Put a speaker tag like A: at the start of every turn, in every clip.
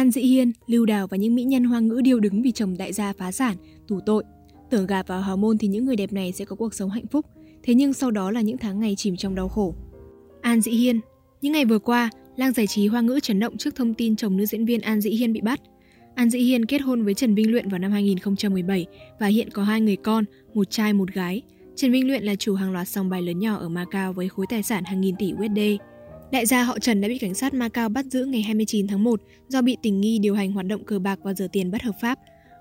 A: An Dĩ Hiên, Lưu Đào và những mỹ nhân hoa ngữ điêu đứng vì chồng đại gia phá sản, tù tội. Tưởng gà vào hào môn thì những người đẹp này sẽ có cuộc sống hạnh phúc, thế nhưng sau đó là những tháng ngày chìm trong đau khổ. An Dĩ Hiên Những ngày vừa qua, lang giải trí hoa ngữ chấn động trước thông tin chồng nữ diễn viên An Dĩ Hiên bị bắt. An Dĩ Hiên kết hôn với Trần Vinh Luyện vào năm 2017 và hiện có hai người con, một trai một gái. Trần Vinh Luyện là chủ hàng loạt sòng bài lớn nhỏ ở Macau với khối tài sản hàng nghìn tỷ USD. Đại gia họ Trần đã bị cảnh sát Macau bắt giữ ngày 29 tháng 1 do bị tình nghi điều hành hoạt động cờ bạc và rửa tiền bất hợp pháp.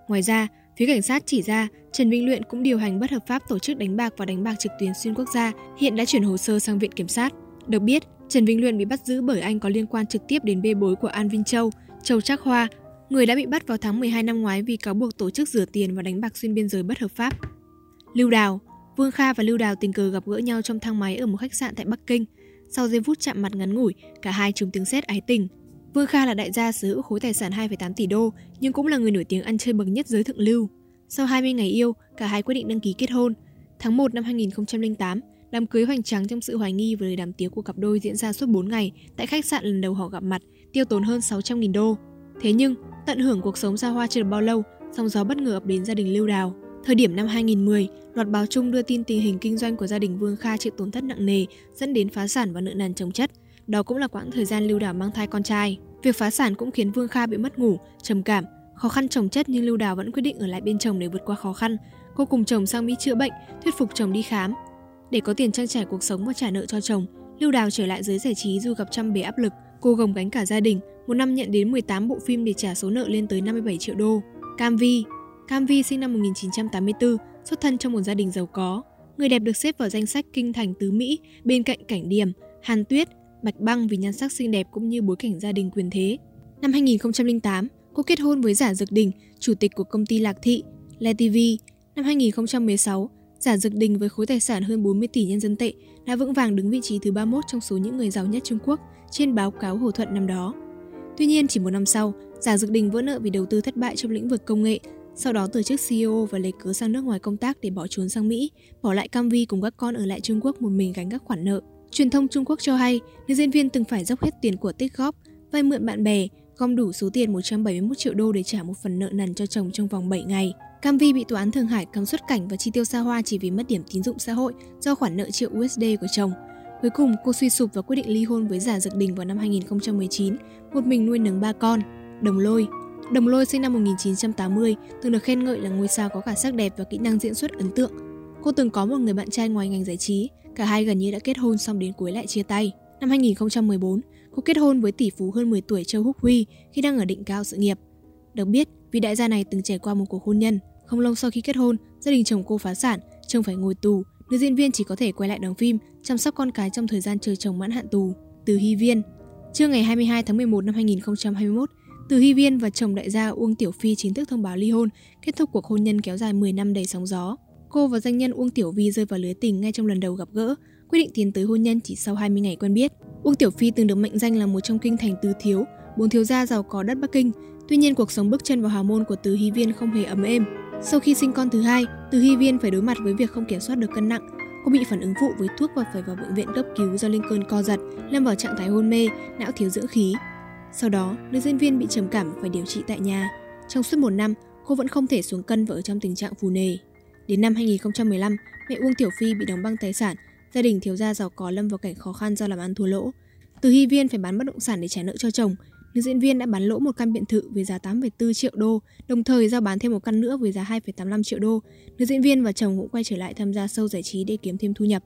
A: Ngoài ra, phía cảnh sát chỉ ra Trần Vinh Luyện cũng điều hành bất hợp pháp tổ chức đánh bạc và đánh bạc trực tuyến xuyên quốc gia, hiện đã chuyển hồ sơ sang viện kiểm sát. Được biết, Trần Vinh Luyện bị bắt giữ bởi anh có liên quan trực tiếp đến bê bối của An Vinh Châu, Châu Trác Hoa, người đã bị bắt vào tháng 12 năm ngoái vì cáo buộc tổ chức rửa tiền và đánh bạc xuyên biên giới bất hợp pháp. Lưu Đào Vương Kha và Lưu Đào tình cờ gặp gỡ nhau trong thang máy ở một khách sạn tại Bắc Kinh. Sau giây phút chạm mặt ngắn ngủi, cả hai trùng tiếng sét ái tình. Vương Kha là đại gia sở hữu khối tài sản 2,8 tỷ đô, nhưng cũng là người nổi tiếng ăn chơi bậc nhất giới thượng lưu. Sau 20 ngày yêu, cả hai quyết định đăng ký kết hôn. Tháng 1 năm 2008, đám cưới hoành tráng trong sự hoài nghi và lời đàm tiếu của cặp đôi diễn ra suốt 4 ngày tại khách sạn lần đầu họ gặp mặt, tiêu tốn hơn 600.000 đô. Thế nhưng, tận hưởng cuộc sống xa hoa chưa được bao lâu, sóng gió bất ngờ ập đến gia đình Lưu Đào. Thời điểm năm 2010, loạt báo chung đưa tin tình hình kinh doanh của gia đình Vương Kha chịu tổn thất nặng nề, dẫn đến phá sản và nợ nần chồng chất. Đó cũng là quãng thời gian Lưu Đào mang thai con trai. Việc phá sản cũng khiến Vương Kha bị mất ngủ, trầm cảm, khó khăn chồng chất nhưng Lưu Đào vẫn quyết định ở lại bên chồng để vượt qua khó khăn. Cô cùng chồng sang Mỹ chữa bệnh, thuyết phục chồng đi khám. Để có tiền trang trải cuộc sống và trả nợ cho chồng, Lưu Đào trở lại giới giải trí dù gặp trăm bề áp lực. Cô gồng gánh cả gia đình, một năm nhận đến 18 bộ phim để trả số nợ lên tới 57 triệu đô. Cam Vi Cam Vi sinh năm 1984, xuất thân trong một gia đình giàu có. Người đẹp được xếp vào danh sách kinh thành tứ Mỹ bên cạnh Cảnh Điểm, Hàn Tuyết, Bạch Băng vì nhan sắc xinh đẹp cũng như bối cảnh gia đình quyền thế. Năm 2008, cô kết hôn với Giả Dược Đình, chủ tịch của công ty Lạc Thị, Le TV. Năm 2016, Giả Dược Đình với khối tài sản hơn 40 tỷ nhân dân tệ đã vững vàng đứng vị trí thứ 31 trong số những người giàu nhất Trung Quốc trên báo cáo Hồ Thuận năm đó. Tuy nhiên, chỉ một năm sau, Giả Dược Đình vỡ nợ vì đầu tư thất bại trong lĩnh vực công nghệ, sau đó từ chức CEO và lấy cớ sang nước ngoài công tác để bỏ trốn sang Mỹ, bỏ lại Cam Vi cùng các con ở lại Trung Quốc một mình gánh các khoản nợ. Truyền thông Trung Quốc cho hay, nữ diễn viên từng phải dốc hết tiền của tích góp, vay mượn bạn bè, gom đủ số tiền 171 triệu đô để trả một phần nợ nần cho chồng trong vòng 7 ngày. Cam Vi bị tòa án Thượng Hải cấm xuất cảnh và chi tiêu xa hoa chỉ vì mất điểm tín dụng xã hội do khoản nợ triệu USD của chồng. Cuối cùng, cô suy sụp và quyết định ly hôn với giả dược đình vào năm 2019, một mình nuôi nấng ba con. Đồng Lôi Đồng Lôi sinh năm 1980, từng được khen ngợi là ngôi sao có cả sắc đẹp và kỹ năng diễn xuất ấn tượng. Cô từng có một người bạn trai ngoài ngành giải trí, cả hai gần như đã kết hôn xong đến cuối lại chia tay. Năm 2014, cô kết hôn với tỷ phú hơn 10 tuổi Châu Húc Huy khi đang ở đỉnh cao sự nghiệp. Được biết, vị đại gia này từng trải qua một cuộc hôn nhân. Không lâu sau khi kết hôn, gia đình chồng cô phá sản, chồng phải ngồi tù, nữ diễn viên chỉ có thể quay lại đóng phim, chăm sóc con cái trong thời gian chờ chồng mãn hạn tù. Từ Hy Viên Trưa ngày 22 tháng 11 năm 2021, từ Hy Viên và chồng đại gia Uông Tiểu Phi chính thức thông báo ly hôn, kết thúc cuộc hôn nhân kéo dài 10 năm đầy sóng gió. Cô và danh nhân Uông Tiểu Vi rơi vào lưới tình ngay trong lần đầu gặp gỡ, quyết định tiến tới hôn nhân chỉ sau 20 ngày quen biết. Uông Tiểu Phi từng được mệnh danh là một trong kinh thành tứ thiếu, bốn thiếu gia giàu có đất Bắc Kinh. Tuy nhiên cuộc sống bước chân vào hào môn của Từ Hy Viên không hề ấm êm. Sau khi sinh con thứ hai, Từ Hy Viên phải đối mặt với việc không kiểm soát được cân nặng. Cô bị phản ứng phụ với thuốc và phải vào bệnh viện cấp cứu do lên cơn co giật, lâm vào trạng thái hôn mê, não thiếu dưỡng khí. Sau đó, nữ diễn viên bị trầm cảm phải điều trị tại nhà. Trong suốt một năm, cô vẫn không thể xuống cân và ở trong tình trạng phù nề. Đến năm 2015, mẹ Uông Tiểu Phi bị đóng băng tài sản, gia đình thiếu gia giàu có lâm vào cảnh khó khăn do làm ăn thua lỗ. Từ Hy Viên phải bán bất động sản để trả nợ cho chồng, nữ diễn viên đã bán lỗ một căn biệt thự với giá 8,4 triệu đô, đồng thời giao bán thêm một căn nữa với giá 2,85 triệu đô. Nữ diễn viên và chồng cũng quay trở lại tham gia show giải trí để kiếm thêm thu nhập.